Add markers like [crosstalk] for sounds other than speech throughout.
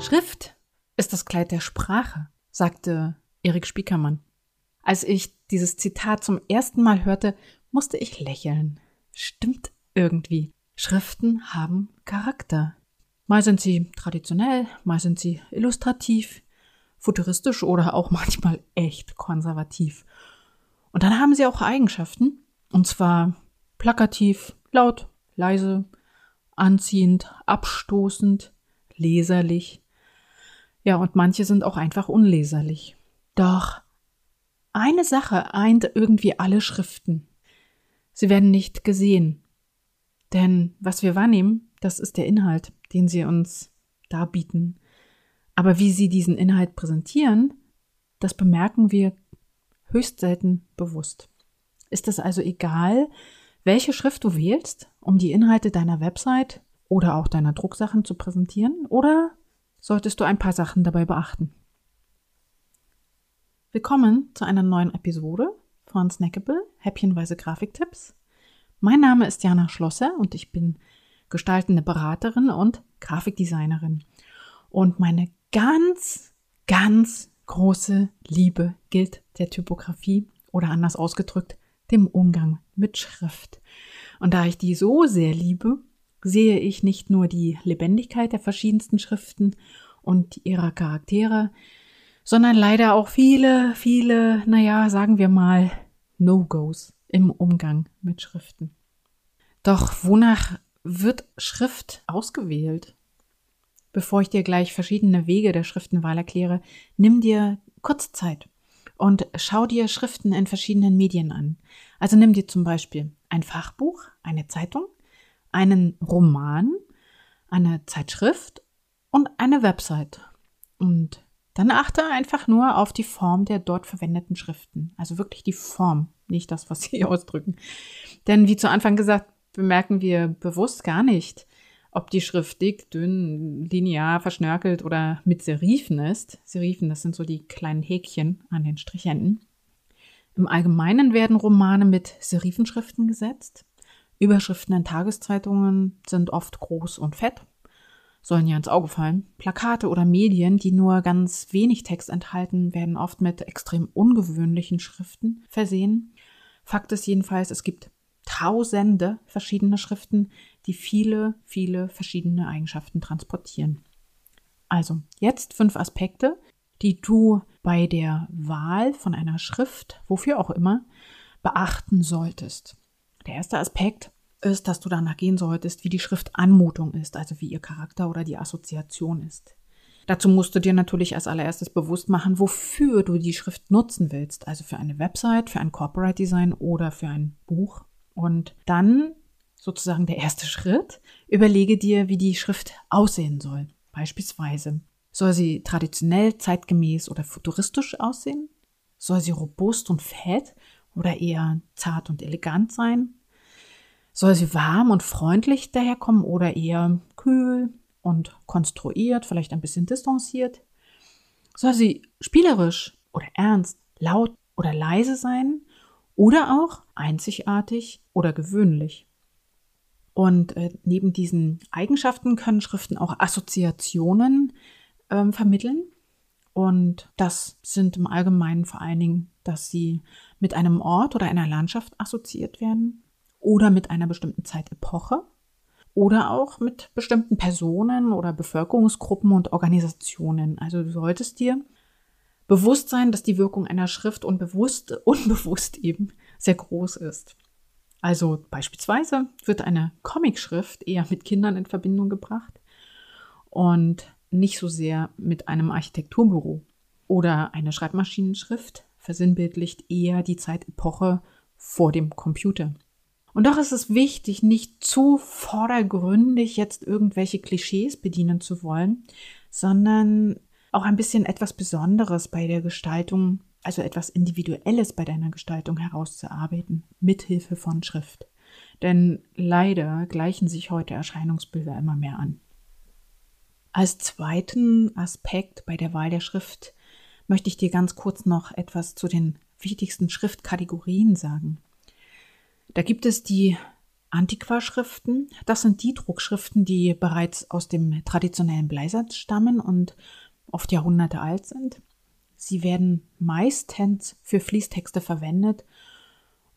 Schrift ist das Kleid der Sprache, sagte Erik Spiekermann. Als ich dieses Zitat zum ersten Mal hörte, musste ich lächeln. Stimmt irgendwie. Schriften haben Charakter. Mal sind sie traditionell, mal sind sie illustrativ, futuristisch oder auch [laughs] manchmal echt konservativ. Und dann haben sie auch Eigenschaften, und zwar plakativ, laut, leise, anziehend, abstoßend, leserlich. Ja, und manche sind auch einfach unleserlich. Doch eine Sache eint irgendwie alle Schriften. Sie werden nicht gesehen. Denn was wir wahrnehmen, das ist der Inhalt, den sie uns darbieten. Aber wie sie diesen Inhalt präsentieren, das bemerken wir höchst selten bewusst. Ist es also egal, welche Schrift du wählst, um die Inhalte deiner Website oder auch deiner Drucksachen zu präsentieren? Oder solltest du ein paar Sachen dabei beachten? Willkommen zu einer neuen Episode von Snackable, häppchenweise Grafiktipps. Mein Name ist Jana Schlosser und ich bin gestaltende Beraterin und Grafikdesignerin. Und meine ganz, ganz große Liebe gilt der Typografie oder anders ausgedrückt dem Umgang mit Schrift. Und da ich die so sehr liebe, sehe ich nicht nur die Lebendigkeit der verschiedensten Schriften und ihrer Charaktere, sondern leider auch viele, viele, naja, sagen wir mal, No-Gos im Umgang mit Schriften. Doch wonach wird Schrift ausgewählt? Bevor ich dir gleich verschiedene Wege der Schriftenwahl erkläre, nimm dir kurz Zeit und schau dir Schriften in verschiedenen Medien an. Also nimm dir zum Beispiel ein Fachbuch, eine Zeitung, einen Roman, eine Zeitschrift und eine Website. Und dann achte einfach nur auf die Form der dort verwendeten Schriften. Also wirklich die Form, nicht das, was sie [laughs] ausdrücken. Denn wie zu Anfang gesagt, bemerken wir bewusst gar nicht, ob die Schrift dick, dünn, linear, verschnörkelt oder mit Serifen ist. Serifen, das sind so die kleinen Häkchen an den Strichenden. Im Allgemeinen werden Romane mit Serifenschriften gesetzt. Überschriften in Tageszeitungen sind oft groß und fett, sollen ja ins Auge fallen. Plakate oder Medien, die nur ganz wenig Text enthalten, werden oft mit extrem ungewöhnlichen Schriften versehen. Fakt ist jedenfalls, es gibt tausende verschiedene Schriften, die viele, viele verschiedene Eigenschaften transportieren. Also, jetzt fünf Aspekte, die du bei der Wahl von einer Schrift, wofür auch immer, beachten solltest. Der erste Aspekt ist, dass du danach gehen solltest, wie die Schriftanmutung ist, also wie ihr Charakter oder die Assoziation ist. Dazu musst du dir natürlich als allererstes bewusst machen, wofür du die Schrift nutzen willst, also für eine Website, für ein Corporate Design oder für ein Buch. Und dann sozusagen der erste Schritt, überlege dir, wie die Schrift aussehen soll. Beispielsweise soll sie traditionell, zeitgemäß oder futuristisch aussehen? Soll sie robust und fett oder eher zart und elegant sein? Soll sie warm und freundlich daherkommen oder eher kühl und konstruiert, vielleicht ein bisschen distanziert? Soll sie spielerisch oder ernst, laut oder leise sein oder auch einzigartig oder gewöhnlich? Und äh, neben diesen Eigenschaften können Schriften auch Assoziationen ähm, vermitteln. Und das sind im Allgemeinen vor allen Dingen, dass sie mit einem Ort oder einer Landschaft assoziiert werden oder mit einer bestimmten Zeitepoche oder auch mit bestimmten Personen oder Bevölkerungsgruppen und Organisationen. Also du solltest dir bewusst sein, dass die Wirkung einer Schrift unbewusst, [laughs] unbewusst eben sehr groß ist. Also beispielsweise wird eine Comicschrift eher mit Kindern in Verbindung gebracht und nicht so sehr mit einem Architekturbüro. Oder eine Schreibmaschinenschrift versinnbildlicht eher die Zeitepoche vor dem Computer. Und doch ist es wichtig, nicht zu vordergründig jetzt irgendwelche Klischees bedienen zu wollen, sondern auch ein bisschen etwas Besonderes bei der Gestaltung, also etwas Individuelles bei deiner Gestaltung herauszuarbeiten, mithilfe von Schrift. Denn leider gleichen sich heute Erscheinungsbilder immer mehr an. Als zweiten Aspekt bei der Wahl der Schrift möchte ich dir ganz kurz noch etwas zu den wichtigsten Schriftkategorien sagen. Da gibt es die Antiquarschriften. Das sind die Druckschriften, die bereits aus dem traditionellen Bleisatz stammen und oft Jahrhunderte alt sind. Sie werden meistens für Fließtexte verwendet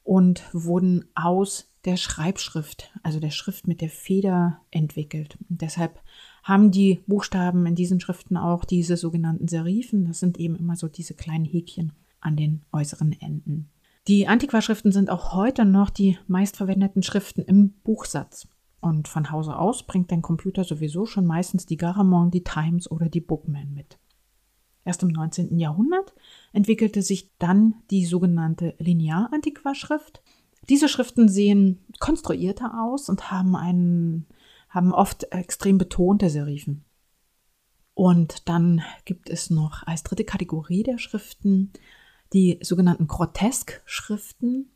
und wurden aus der Schreibschrift, also der Schrift mit der Feder entwickelt. Und deshalb haben die Buchstaben in diesen Schriften auch diese sogenannten Serifen. Das sind eben immer so diese kleinen Häkchen an den äußeren Enden. Die Antiquarschriften sind auch heute noch die meistverwendeten Schriften im Buchsatz. Und von Hause aus bringt dein Computer sowieso schon meistens die Garamond, die Times oder die Bookman mit. Erst im 19. Jahrhundert entwickelte sich dann die sogenannte Linear-Antiquarschrift. Diese Schriften sehen konstruierter aus und haben einen, haben oft extrem betonte Serifen. Und dann gibt es noch als dritte Kategorie der Schriften die sogenannten Grotesk-Schriften.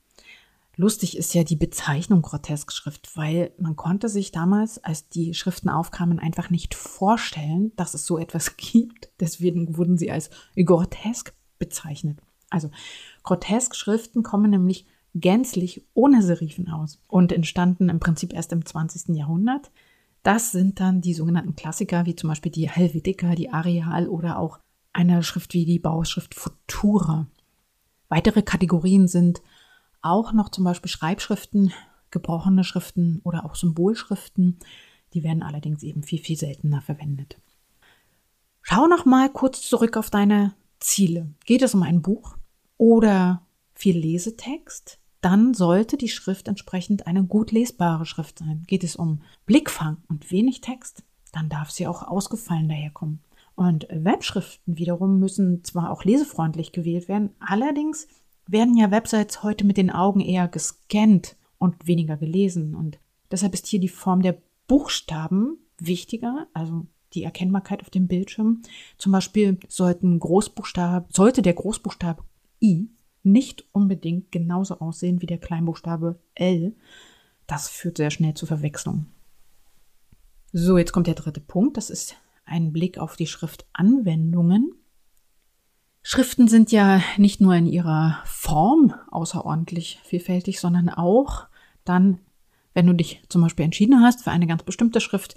Lustig ist ja die Bezeichnung Grotesk-Schrift, weil man konnte sich damals, als die Schriften aufkamen, einfach nicht vorstellen, dass es so etwas [laughs] gibt. Deswegen wurden sie als grotesk bezeichnet. Also Grotesk-Schriften kommen nämlich gänzlich ohne Serifen aus und entstanden im Prinzip erst im 20. Jahrhundert. Das sind dann die sogenannten Klassiker, wie zum Beispiel die Helvetica, die Arial oder auch eine Schrift wie die Bauschrift Futura. Weitere Kategorien sind auch noch zum Beispiel Schreibschriften, gebrochene Schriften oder auch Symbolschriften. Die werden allerdings eben viel, viel seltener verwendet. Schau noch mal kurz zurück auf deine Ziele. Geht es um ein Buch oder viel Lesetext? Dann sollte die Schrift entsprechend eine gut lesbare Schrift sein. Geht es um Blickfang und wenig Text? Dann darf sie auch ausgefallen daherkommen. Und Webschriften wiederum müssen zwar auch lesefreundlich gewählt werden, allerdings werden ja Websites heute mit den Augen eher gescannt und weniger gelesen. Und deshalb ist hier die Form der Buchstaben wichtiger, also die Erkennbarkeit auf dem Bildschirm. Zum Beispiel sollten Großbuchstabe, sollte der Großbuchstabe I nicht unbedingt genauso aussehen wie der Kleinbuchstabe L. Das führt sehr schnell zu Verwechslung. So, jetzt kommt der dritte Punkt. Das ist einen Blick auf die Schriftanwendungen. Schriften sind ja nicht nur in ihrer Form außerordentlich vielfältig, sondern auch dann, wenn du dich zum Beispiel entschieden hast für eine ganz bestimmte Schrift,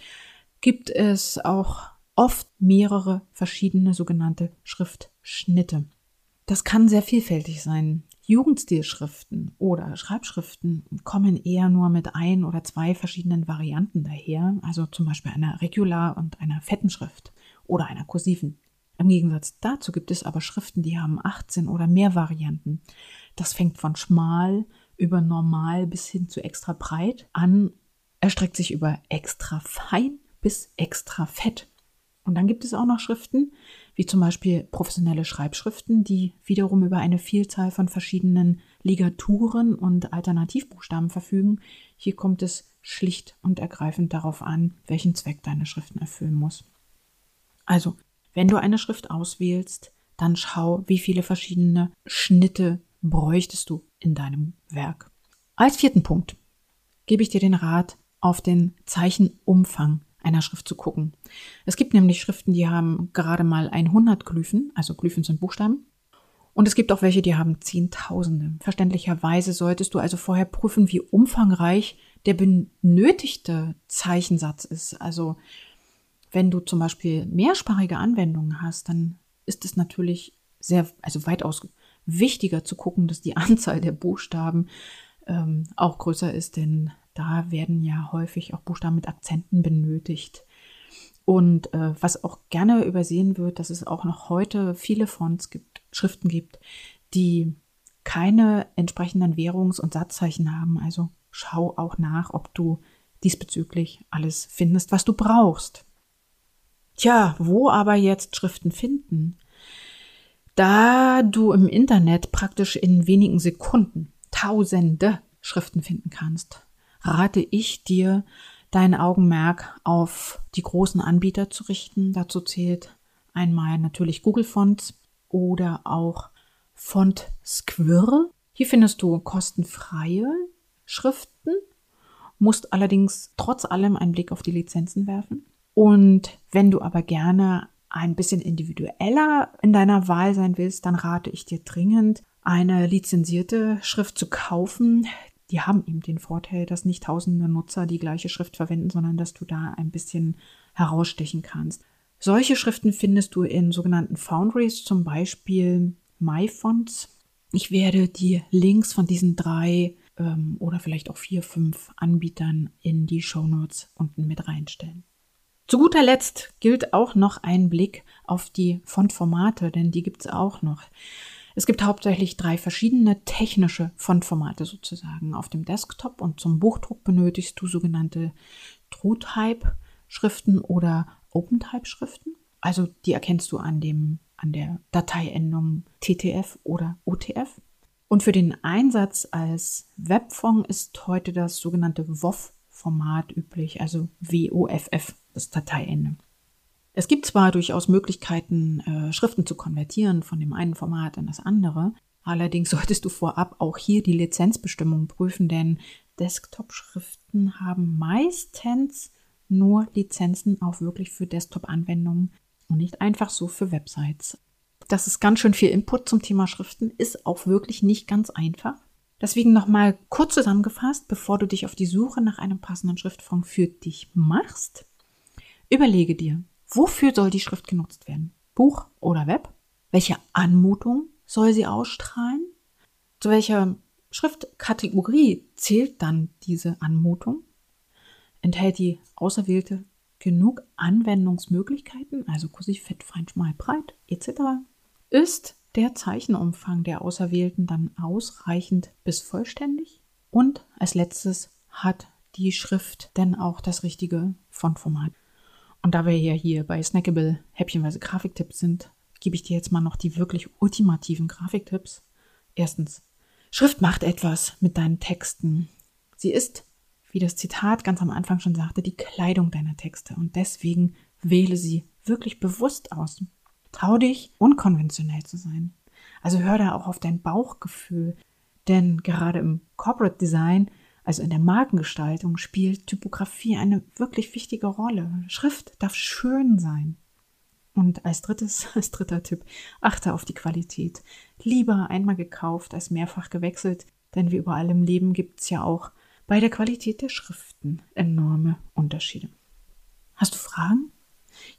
gibt es auch oft mehrere verschiedene sogenannte Schriftschnitte. Das kann sehr vielfältig sein. Jugendstilschriften oder Schreibschriften kommen eher nur mit ein oder zwei verschiedenen Varianten daher, also zum Beispiel einer Regular- und einer fetten Schrift oder einer kursiven. Im Gegensatz dazu gibt es aber Schriften, die haben 18 oder mehr Varianten. Das fängt von schmal über normal bis hin zu extra breit an, erstreckt sich über extra fein bis extra fett. Und dann gibt es auch noch Schriften, wie zum Beispiel professionelle Schreibschriften, die wiederum über eine Vielzahl von verschiedenen Ligaturen und Alternativbuchstaben verfügen. Hier kommt es schlicht und ergreifend darauf an, welchen Zweck deine Schriften erfüllen muss. Also, wenn du eine Schrift auswählst, dann schau, wie viele verschiedene Schnitte bräuchtest du in deinem Werk. Als vierten Punkt gebe ich dir den Rat, auf den Zeichenumfang einer Schrift zu gucken. Es gibt nämlich Schriften, die haben gerade mal 100 Glyphen, also Glyphen sind Buchstaben. Und es gibt auch welche, die haben Zehntausende. Verständlicherweise solltest du also vorher prüfen, wie umfangreich der benötigte Zeichensatz ist. Also wenn du zum Beispiel mehrsprachige Anwendungen hast, dann ist es natürlich sehr, also weitaus wichtiger zu gucken, dass die [laughs] Anzahl der Buchstaben ähm, auch größer ist, denn da werden ja häufig auch Buchstaben mit Akzenten benötigt. Und äh, was auch gerne übersehen wird, dass es auch noch heute viele Fonts gibt, Schriften gibt, die keine entsprechenden Währungs- und Satzzeichen haben. Also schau auch nach, ob du diesbezüglich alles findest, was du brauchst. Tja, wo aber jetzt Schriften finden? Da du im Internet praktisch in wenigen Sekunden tausende Schriften finden kannst, rate ich dir, dein Augenmerk auf die großen Anbieter zu richten. Dazu zählt einmal natürlich Google Fonts oder auch Font Squirrel. Hier findest du kostenfreie Schriften, musst allerdings trotz allem einen Blick auf die Lizenzen werfen. Und wenn du aber gerne ein bisschen individueller in deiner Wahl sein willst, dann rate ich dir dringend, eine lizenzierte Schrift zu kaufen, die haben eben den Vorteil, dass nicht tausende Nutzer die gleiche Schrift verwenden, sondern dass du da ein bisschen herausstechen kannst. Solche Schriften findest du in sogenannten Foundries, zum Beispiel MyFonts. Ich werde die Links von diesen drei ähm, oder vielleicht auch vier, fünf Anbietern in die Show Notes unten mit reinstellen. Zu guter Letzt gilt auch noch ein Blick auf die Fontformate, denn die gibt es auch noch. Es gibt hauptsächlich drei verschiedene technische Fontformate sozusagen. Auf dem Desktop und zum Buchdruck benötigst du sogenannte TrueType-Schriften oder OpenType-Schriften. Also die erkennst du an, dem, an der Dateiendung TTF oder OTF. Und für den Einsatz als Webfont ist heute das sogenannte WOF-Format üblich, also WOFF, das Dateiende. Es gibt zwar durchaus Möglichkeiten, äh, Schriften zu konvertieren von dem einen Format in das andere, allerdings solltest du vorab auch hier die Lizenzbestimmung prüfen, denn Desktop-Schriften haben meistens nur Lizenzen auch wirklich für Desktop-Anwendungen und nicht einfach so für Websites. Das ist ganz schön viel Input zum Thema Schriften, ist auch wirklich nicht ganz einfach. Deswegen nochmal kurz zusammengefasst, bevor du dich auf die Suche nach einem passenden Schriftfond für dich machst, überlege dir, wofür soll die Schrift genutzt werden? Buch oder Web? Welche Anmutung soll sie ausstrahlen? Zu welcher Schriftkategorie zählt dann diese Anmutung? Enthält die auserwählte genug Anwendungsmöglichkeiten, also kursiv, fett, fein, schmal, breit etc.? Ist der Zeichenumfang der Auserwählten dann ausreichend bis vollständig? Und als letztes hat die Schrift denn auch das richtige Fontformat? Und da wir ja hier bei Snackable häppchenweise Grafiktipps sind, gebe ich dir jetzt mal noch die wirklich ultimativen Grafiktipps. Erstens, Schrift macht etwas mit deinen Texten. Sie ist wie das Zitat ganz am Anfang schon sagte, die Kleidung deiner Texte. Und deswegen wähle sie wirklich bewusst aus. Trau dich, unkonventionell zu sein. Also hör da auch auf dein Bauchgefühl. Denn gerade im Corporate Design, also in der Markengestaltung, spielt Typografie eine wirklich wichtige Rolle. Schrift darf schön sein. Und als drittes, [laughs] als dritter Tipp, achte auf die Qualität. Lieber einmal gekauft als mehrfach gewechselt, denn wie überall im Leben gibt es ja auch bei der Qualität der Schriften enorme Unterschiede. Hast du Fragen?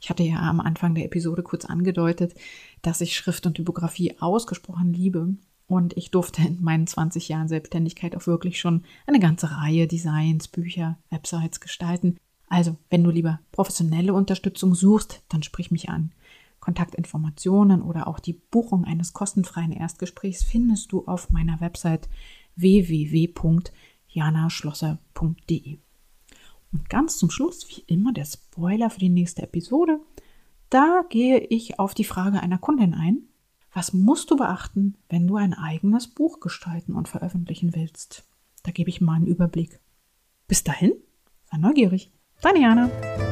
Ich hatte ja am Anfang der Episode kurz angedeutet, dass ich Schrift und Typografie ausgesprochen liebe und ich durfte in meinen 20 Jahren Selbstständigkeit auch wirklich schon eine ganze Reihe Designs, Bücher, Websites gestalten. Also, wenn du lieber professionelle Unterstützung suchst, dann sprich mich an. Kontaktinformationen oder auch die Buchung eines kostenfreien Erstgesprächs findest du auf meiner Website www janaschlosser.de. Und ganz zum Schluss, wie immer, der Spoiler für die nächste Episode. Da gehe ich auf die Frage einer Kundin ein. Was musst du beachten, wenn du ein eigenes Buch gestalten und veröffentlichen willst? Da gebe ich mal einen Überblick. Bis dahin, sei neugierig. Deine Jana.